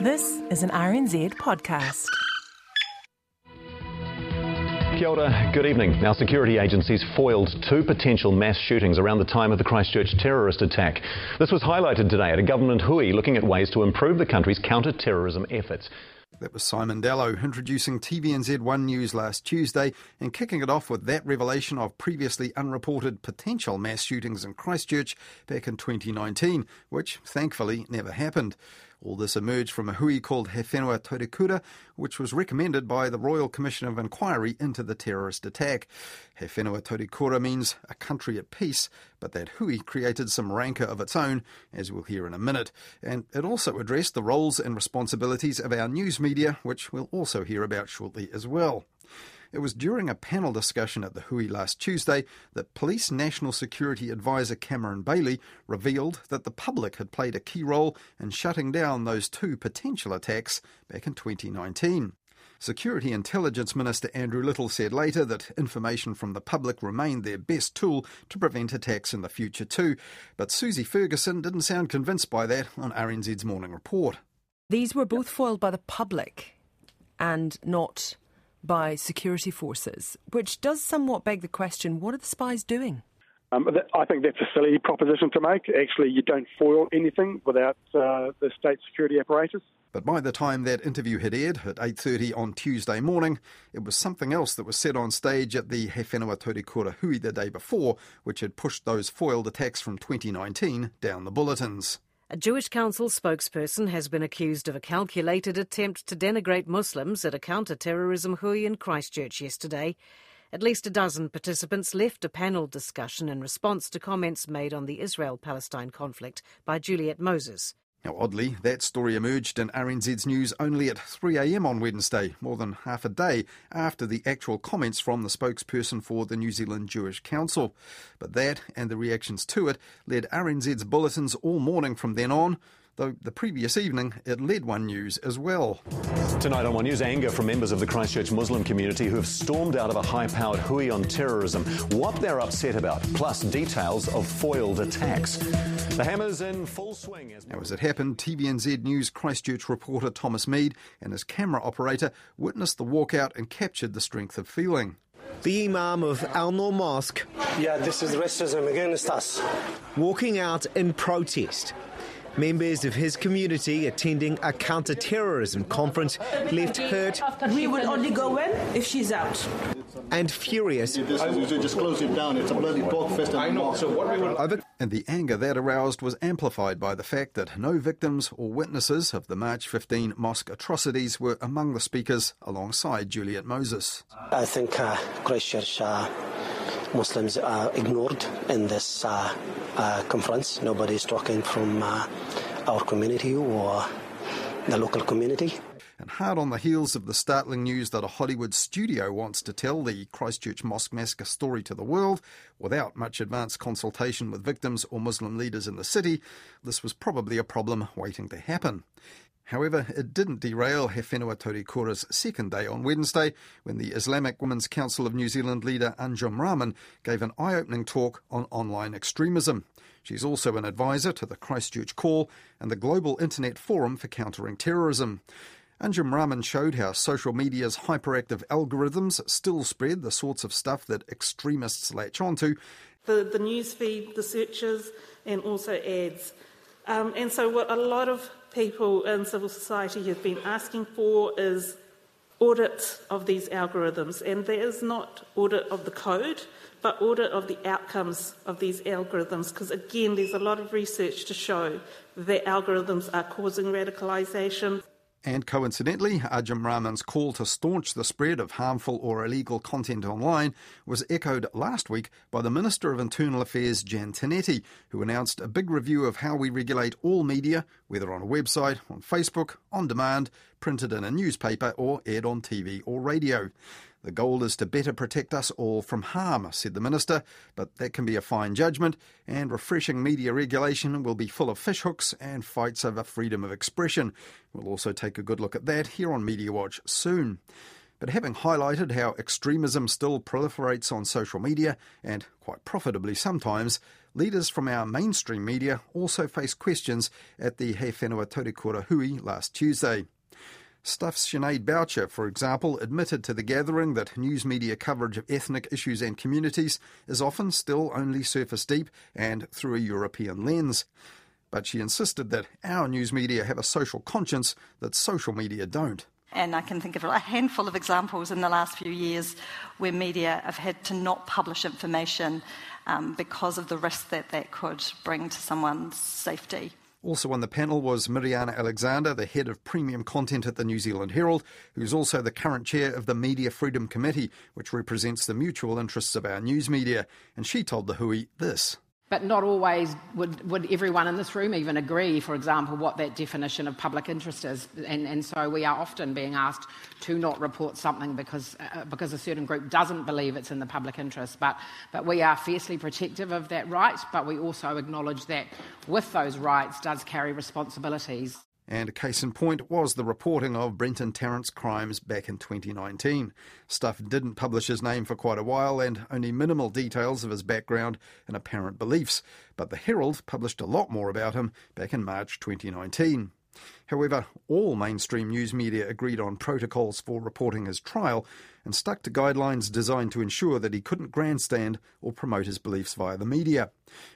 This is an RNZ podcast. Kia ora, good evening. Now, security agencies foiled two potential mass shootings around the time of the Christchurch terrorist attack. This was highlighted today at a government hui looking at ways to improve the country's counter-terrorism efforts. That was Simon Dallow introducing TVNZ One News last Tuesday and kicking it off with that revelation of previously unreported potential mass shootings in Christchurch back in 2019, which thankfully never happened. All this emerged from a hui called He Whenua Taurikura, which was recommended by the Royal Commission of Inquiry into the terrorist attack. He Whenua Taurikura means a country at peace, but that hui created some rancour of its own, as we'll hear in a minute. And it also addressed the roles and responsibilities of our news media, which we'll also hear about shortly as well. It was during a panel discussion at the Hui last Tuesday that Police National Security Advisor Cameron Bailey revealed that the public had played a key role in shutting down those two potential attacks back in 2019. Security Intelligence Minister Andrew Little said later that information from the public remained their best tool to prevent attacks in the future too. But Susie Ferguson didn't sound convinced by that on RNZ's morning report. These were both foiled by the public and not by security forces, which does somewhat beg the question what are the spies doing? Um, I think that's a silly proposition to make. Actually, you don't foil anything without uh, the state security apparatus. But by the time that interview had aired at 8.30 on Tuesday morning, it was something else that was said on stage at the He Whenua Taurikura Hui the day before, which had pushed those foiled attacks from 2019 down the bulletins. A Jewish council spokesperson has been accused of a calculated attempt to denigrate Muslims at a counter-terrorism hui in Christchurch yesterday. At least a dozen participants left a panel discussion in response to comments made on the Israel-Palestine conflict by Juliet Moses. Now, oddly, that story emerged in RNZ's news only at 3am on Wednesday, more than half a day after the actual comments from the spokesperson for the New Zealand Jewish Council. But that and the reactions to it led RNZ's bulletins all morning from then on though the previous evening it led One News as well. Tonight on One News, anger from members of the Christchurch Muslim community who have stormed out of a high powered hui on terrorism, what they're upset about, plus details of foiled attacks. The hammer's in full swing. As, now, as it happened, TVNZ News Christchurch reporter Thomas Mead and his camera operator witnessed the walkout and captured the strength of feeling. The Imam of Al Noor Mosque. Yeah, this is racism against us. Walking out in protest. Members of his community attending a counter terrorism conference left hurt. We will only go in if she's out. And furious. just close it down. It's a bloody fest. I know. So what we will. And the anger that aroused was amplified by the fact that no victims or witnesses of the March 15 mosque atrocities were among the speakers alongside Juliet Moses. I think uh, Christchurch uh, Muslims are ignored in this uh, uh, conference. Nobody is talking from uh, our community or the local community. And hard on the heels of the startling news that a Hollywood studio wants to tell the Christchurch Mosque Massacre story to the world without much advance consultation with victims or Muslim leaders in the city, this was probably a problem waiting to happen. However, it didn't derail He Whenua Taurikura's second day on Wednesday when the Islamic Women's Council of New Zealand leader Anjum Rahman gave an eye-opening talk on online extremism. She's also an advisor to the Christchurch Call and the Global Internet Forum for Countering Terrorism. Anjum Rahman showed how social media's hyperactive algorithms still spread the sorts of stuff that extremists latch onto. The, the news feed, the searches, and also ads. Um, and so, what a lot of people in civil society have been asking for is audits of these algorithms, and there is not audit of the code, but audit of the outcomes of these algorithms, because again, there's a lot of research to show that algorithms are causing radicalisation. And coincidentally, Anjum Rahman's call to staunch the spread of harmful or illegal content online was echoed last week by the Minister of Internal Affairs, Jan Tinetti, who announced a big review of how we regulate all media, whether on a website, on Facebook, on demand, printed in a newspaper, or aired on TV or radio. The goal is to better protect us all from harm, said the Minister, but that can be a fine judgment, and refreshing media regulation will be full of fishhooks and fights over freedom of expression. We'll also take a good look at that here on Media Watch soon. But having highlighted how extremism still proliferates on social media, and quite profitably sometimes, leaders from our mainstream media also faced questions at the He Whenua Taurikura Hui last Tuesday. Stuff's Sinead Boucher, for example, admitted to the gathering that news media coverage of ethnic issues and communities is often still only surface deep and through a European lens. But she insisted that our news media have a social conscience that social media don't. And I can think of a handful of examples in the last few years where media have had to not publish information um, because of the risk that that could bring to someone's safety. Also on the panel was Miriyana Alexander, the head of premium content at the New Zealand Herald, who's also the current chair of the Media Freedom Committee, which represents the mutual interests of our news media. And she told the Hui this. But not always would, would everyone in this room even agree, for example, what that definition of public interest is. And, and so we are often being asked to not report something because, uh, because a certain group doesn't believe it's in the public interest. But, but we are fiercely protective of that right, but we also acknowledge that with those rights does carry responsibilities. And a case in point was the reporting of Brenton Tarrant's crimes back in 2019. Stuff didn't publish his name for quite a while and only minimal details of his background and apparent beliefs, but the Herald published a lot more about him back in March 2019. However, all mainstream news media agreed on protocols for reporting his trial and stuck to guidelines designed to ensure that he couldn't grandstand or promote his beliefs via the media.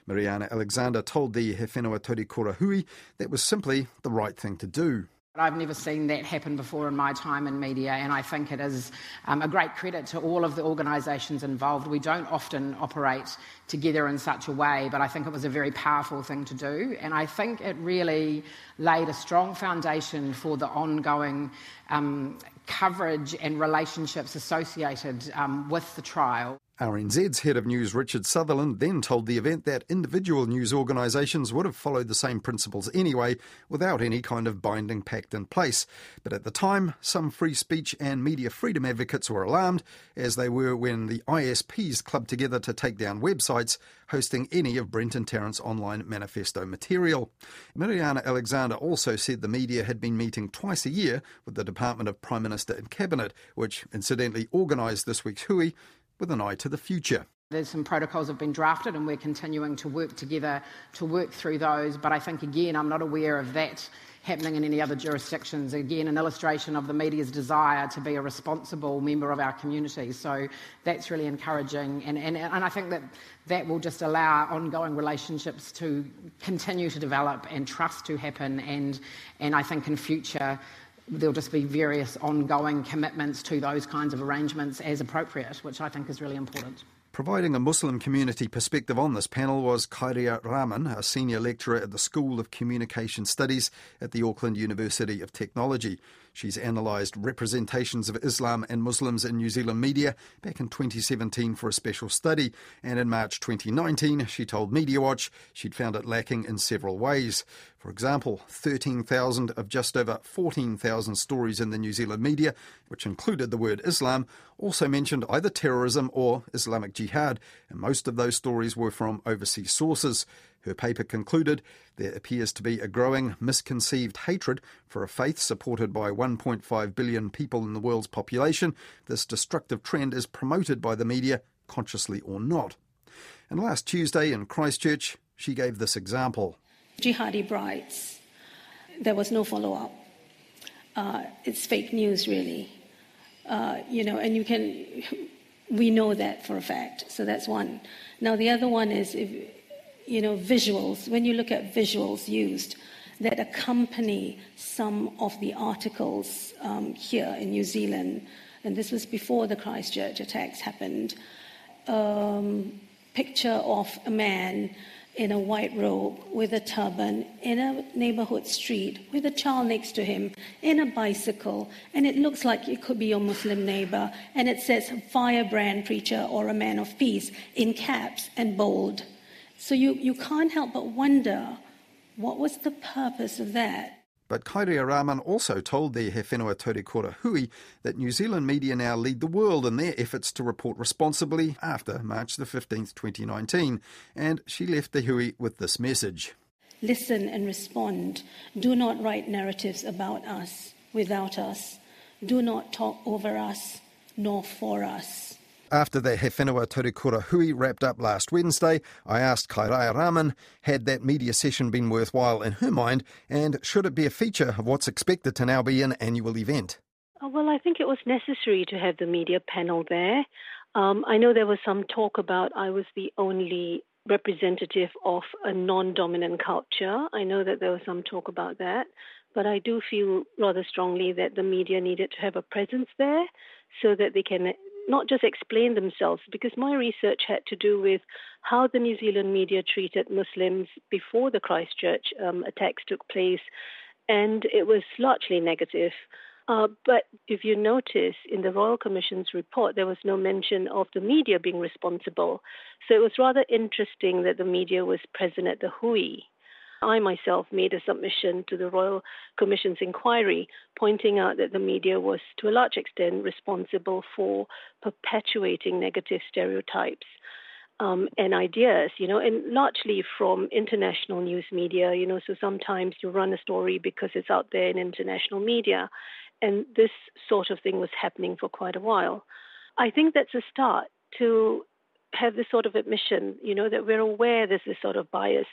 Miriyana Alexander told the He Whenua Taurikura Hui that was simply the right thing to do. I've never seen that happen before in my time in media, and I think it is um, a great credit to all of the organisations involved. We don't often operate together in such a way, but I think it was a very powerful thing to do, and I think it really laid a strong foundation for the ongoing um, coverage and relationships associated um, with the trial. RNZ's head of news, Richard Sutherland, then told the event that individual news organisations would have followed the same principles anyway, without any kind of binding pact in place. But at the time, some free speech and media freedom advocates were alarmed, as they were when the ISPs clubbed together to take down websites hosting any of Brenton Tarrant's online manifesto material. Miriyana Alexander also said the media had been meeting twice a year with the Department of Prime Minister and Cabinet, which incidentally organised this week's Hui with an eye to the future. There's some protocols have been drafted and we're continuing to work together to work through those. But I think, again, I'm not aware of that happening in any other jurisdictions. Again, an illustration of the media's desire to be a responsible member of our community. So that's really encouraging. And, and, and I think that that will just allow ongoing relationships to continue to develop and trust to happen. And, and I think in future, there'll just be various ongoing commitments to those kinds of arrangements as appropriate, which I think is really important. Providing a Muslim community perspective on this panel was Khairiah Rahman, a senior lecturer at the School of Communication Studies at the Auckland University of Technology. She's analysed representations of Islam and Muslims in New Zealand media back in 2017 for a special study, and in March 2019 she told Media Watch she'd found it lacking in several ways. For example, 13,000 of just over 14,000 stories in the New Zealand media, which included the word Islam, also mentioned either terrorism or Islamic Jihad, and most of those stories were from overseas sources. Her paper concluded there appears to be a growing misconceived hatred for a faith supported by 1.5 billion people in the world's population. This destructive trend is promoted by the media, consciously or not. And last Tuesday in Christchurch, she gave this example. Jihadi brides, there was no follow up. Uh, it's fake news, really. Uh, you know, and you can, we know that for a fact. So that's one. Now, the other one is if, you know, visuals, when you look at visuals used that accompany some of the articles um, here in New Zealand, and this was before the Christchurch attacks happened, um, picture of a man in a white robe with a turban in a neighborhood street with a child next to him in a bicycle, and it looks like it could be your Muslim neighbor, and it says firebrand preacher or a man of peace in caps and bold. So you, you can't help but wonder what was the purpose of that? But Khairiah Rahman also told the He Whenua Taurikura Hui that New Zealand media now lead the world in their efforts to report responsibly after March the 15th, 2019. And she left the Hui with this message. Listen and respond. Do not write narratives about us, without us. Do not talk over us, nor for us. After the He Whenua Taurikura Hui wrapped up last Wednesday, I asked Khairiah Rahman, had that media session been worthwhile in her mind, and should it be a feature of what's expected to now be an annual event? Uh, well, I think it was necessary to have the media panel there. Um, I know there was some talk about I was the only representative of a non dominant culture. I know that there was some talk about that, but I do feel rather strongly that the media needed to have a presence there so that they can not just explain themselves, because my research had to do with how the New Zealand media treated Muslims before the Christchurch um, attacks took place, and it was largely negative. Uh, but if you notice in the Royal Commission's report, there was no mention of the media being responsible. So it was rather interesting that the media was present at the Hui. I myself made a submission to the Royal Commission's inquiry, pointing out that the media was to a large extent responsible for perpetuating negative stereotypes. Um, and ideas, you know, and largely from international news media, you know, so sometimes you run a story because it's out there in international media, and this sort of thing was happening for quite a while. I think that's a start to have this sort of admission, you know, that we're aware there's this sort of bias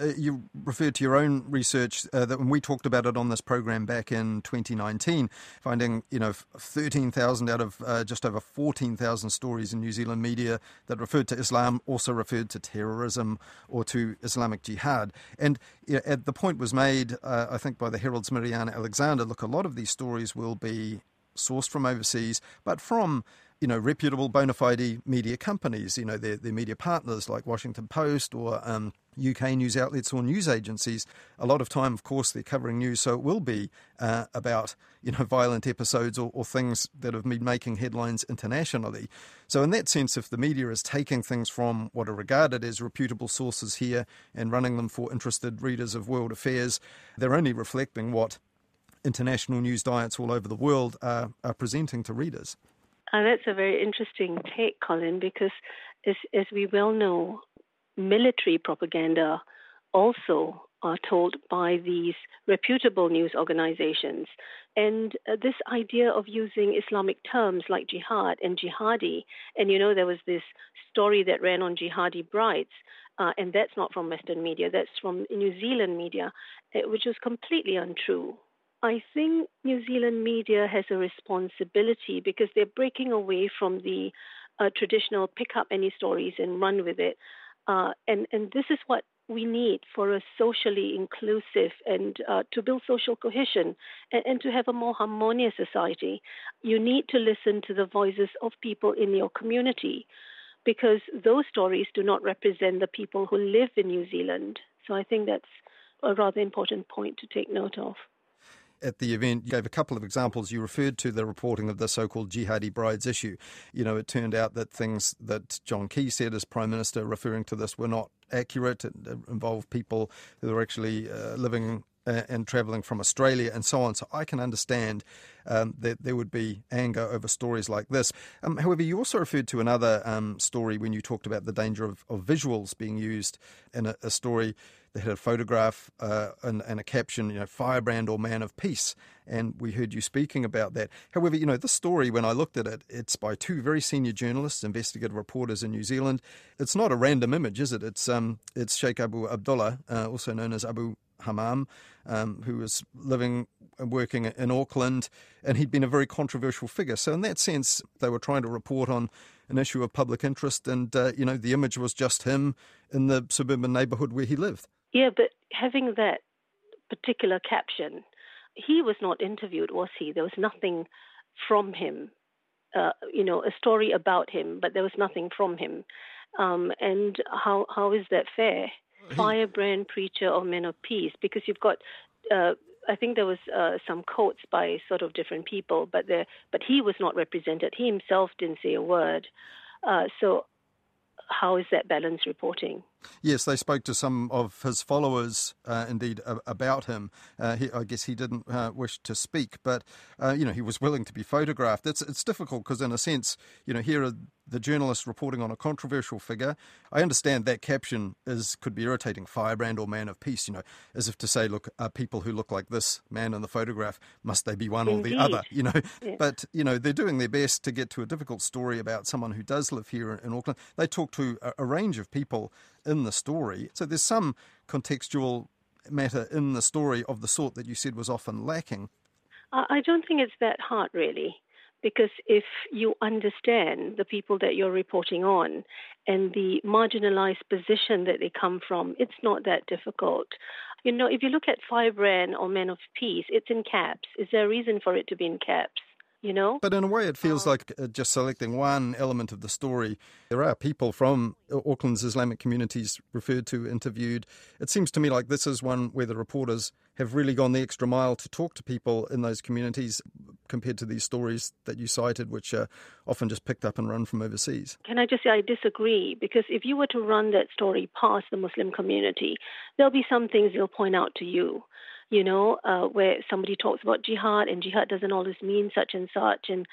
uh, you referred to your own research uh, that when we talked about it on this program back in 2019, finding you know 13,000 out of uh, just over 14,000 stories in New Zealand media that referred to Islam also referred to terrorism or to Islamic Jihad. And you know, at the point was made, uh, I think, by the Herald's Miriyana Alexander. Look, a lot of these stories will be sourced from overseas, but from you know, reputable bona fide media companies, you know, their, their media partners like Washington Post or um, UK news outlets or news agencies. A lot of time, of course, they're covering news, so it will be uh, about, you know, violent episodes or, or things that have been making headlines internationally. So, in that sense, if the media is taking things from what are regarded as reputable sources here and running them for interested readers of world affairs, they're only reflecting what international news diets all over the world are, are presenting to readers. Uh, that's a very interesting take, Colin, because as, as we well know, military propaganda also are told by these reputable news organizations. And uh, this idea of using Islamic terms like jihad and jihadi, and you know, there was this story that ran on jihadi brides, uh, and that's not from Western media, that's from New Zealand media, uh, which was completely untrue. I think New Zealand media has a responsibility because they're breaking away from the uh, traditional pick up any stories and run with it. Uh, and, and this is what we need for a socially inclusive and uh, to build social cohesion and, and, to have a more harmonious society. You need to listen to the voices of people in your community because those stories do not represent the people who live in New Zealand. So I think that's a rather important point to take note of at the event, you gave a couple of examples. You referred to the reporting of the so called jihadi brides issue. You know, it turned out that things that John Key said as Prime Minister referring to this were not accurate. It involved people who were actually uh, living uh, and travelling from Australia and so on. So I can understand um, that there would be anger over stories like this. Um, however, you also referred to another um, story when you talked about the danger of, of visuals being used in a, a story had a photograph uh, and, and, a caption, you know, firebrand or man of peace. And we heard you speaking about that. However, you know, this story, when I looked at it, it's by two very senior journalists, investigative reporters in New Zealand. It's not a random image, is it? It's um, it's Sheikh Abu Abdullah, uh, also known as Abu Hammam, um, who was living and working in Auckland, and he'd been a very controversial figure. So, in that sense, they were trying to report on an issue of public interest, and uh, you know, the image was just him in the suburban neighbourhood where he lived. Yeah, but having that particular caption, he was not interviewed, was he? There was nothing from him. Uh, you know, a story about him, but there was nothing from him. Um, and how how is that fair? firebrand preacher or man of peace because you've got uh, I think there was uh, some quotes by sort of different people, but there, but he was not represented. He himself didn't say a word. Uh, so, how is that balance reporting? Yes, they spoke to some of his followers, uh, indeed, about him. Uh, he, I guess he didn't uh, wish to speak, but uh, you know he was willing to be photographed. It's it's difficult because, in a sense, you know, here are the journalists reporting on a controversial figure. I understand that caption is could be irritating, firebrand or man of peace, you know, as if to say, look, are people who look like this man in the photograph, must they be one Indeed. or the other, you know? Yeah. But, you know, they're doing their best to get to a difficult story about someone who does live here in, in Auckland. They talk to a, a range of people in the story. So there's some contextual matter in the story of the sort that you said was often lacking. I don't think it's that hard, really, because if you understand the people that you're reporting on and the marginalized position that they come from, it's not that difficult. You know, if you look at Firebrand or Men of Peace, it's in caps. Is there a reason for it to be in caps? You know? But in a way, it feels like uh, just selecting one element of the story. There are people from Auckland's Islamic communities referred to, interviewed. It seems to me like this is one where the reporters have really gone the extra mile to talk to people in those communities compared to these stories that you cited, which are often just picked up and run from overseas. Can I just say I disagree? Because if you were to run that story past the Muslim community, there'll be some things they'll point out to you. You know, uh, where somebody talks about jihad and jihad doesn't always mean such and such, and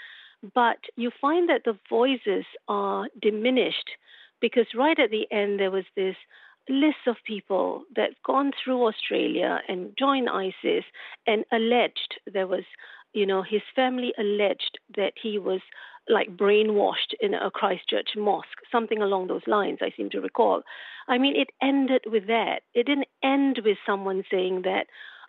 but you find that the voices are diminished because right at the end there was this list of people that gone through Australia and joined ISIS and alleged there was, you know, his family alleged that he was like brainwashed in a Christchurch mosque, something along those lines, I seem to recall. I mean, it ended with that. It didn't end with someone saying that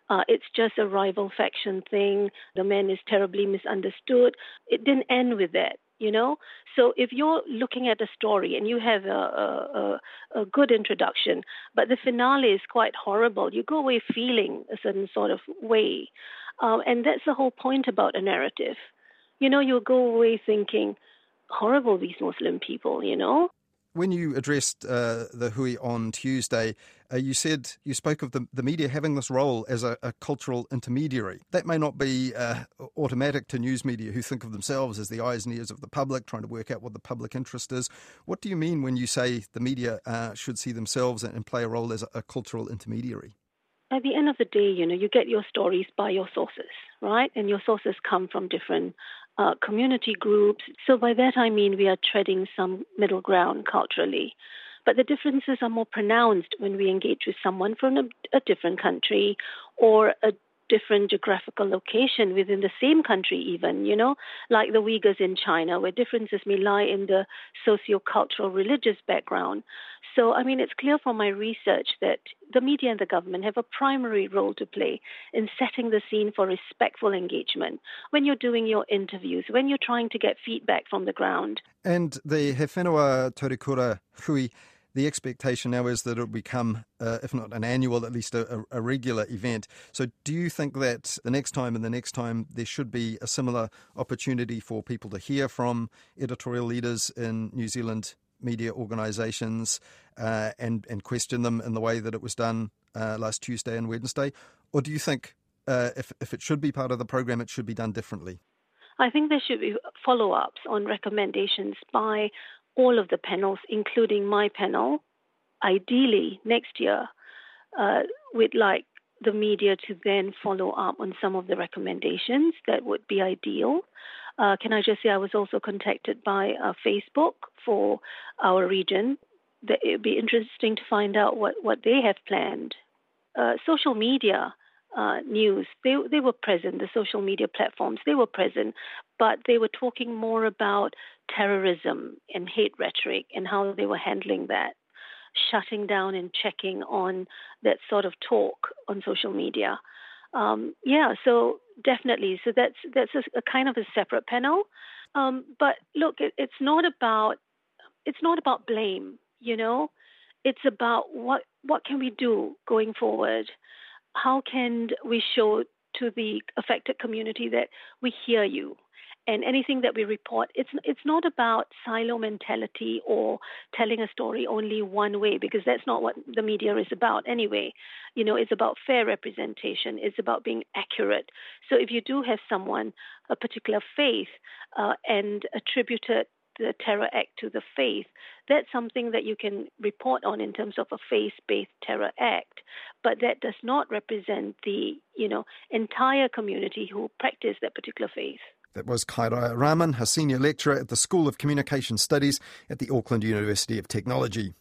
uh, it's just a rival faction thing, the man is terribly misunderstood. It didn't end with that you know? So if you're looking at a story and you have a, a, a, good introduction but the finale is quite horrible you go away feeling a certain sort of way. Um, and that's the whole point about a narrative. You know you'll go away thinking horrible these muslim people you know when you addressed uh, the Hui on Tuesday, uh, you said you spoke of the, the media having this role as a, a cultural intermediary. That may not be uh, automatic to news media who think of themselves as the eyes and ears of the public, trying to work out what the public interest is. What do you mean when you say the media uh, should see themselves and play a role as a, a cultural intermediary? At the end of the day, you know, you get your stories by your sources, right? And your sources come from different uh, community groups. So by that I mean we are treading some middle ground culturally. But the differences are more pronounced when we engage with someone from a, a different country or a different geographical location within the same country, even, you know, like the Uyghurs in China, where differences may lie in the socio-cultural religious background. So, I mean, it's clear from my research that the media and the government have a primary role to play in setting the scene for respectful engagement when you're doing your interviews, when you're trying to get feedback from the ground. And the He Taurikura Hui the expectation now is that it'll become, uh, if not an annual, at least a, a, regular event. So, do you think that the next time and the next time there should be a similar opportunity for people to hear from editorial leaders in New Zealand media organisations uh, and and question them in the way that it was done uh, last Tuesday and Wednesday, or do you think uh, if if it should be part of the program, it should be done differently? I think there should be follow ups on recommendations by all of the panels, including my panel, ideally next year, uh, we'd like the media to then follow up on some of the recommendations. That would be ideal. Uh, can I just say I was also contacted by uh, Facebook for our region. That it would be interesting to find out what, what they have planned. Uh, social media uh, news, they, they were present, the social media platforms, they were present, but they were talking more about terrorism and hate rhetoric and how they were handling that, shutting down and checking on that sort of talk on social media. Um, yeah, so definitely. So that's that's a, a kind of a separate panel. Um, but look, it, it's not about it's not about blame. You know, it's about what what can we do going forward how can we show to the affected community that we hear you? And anything that we report, it's it's not about silo mentality or telling a story only one way because that's not what the media is about anyway. You know, it's about fair representation. It's about being accurate. So if you do have someone a particular faith uh, and attributed the terror act to the faith, that's something that you can report on in terms of a faith-based terror act. But that does not represent the, you know, entire community who practice that particular faith. That was Khairiah Rahman, a senior lecturer at the School of Communication Studies at the Auckland University of Technology.